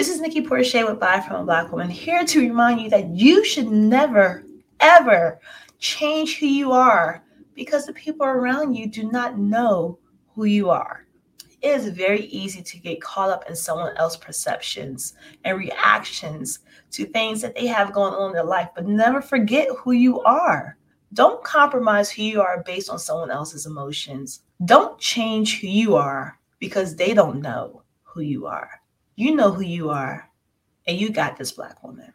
This is Nikki Porcher with Buy from a Black Woman, here to remind you that you should never, ever change who you are because the people around you do not know who you are. It is very easy to get caught up in someone else's perceptions and reactions to things that they have going on in their life, but never forget who you are. Don't compromise who you are based on someone else's emotions. Don't change who you are because they don't know who you are. You know who you are, and you got this, Black woman.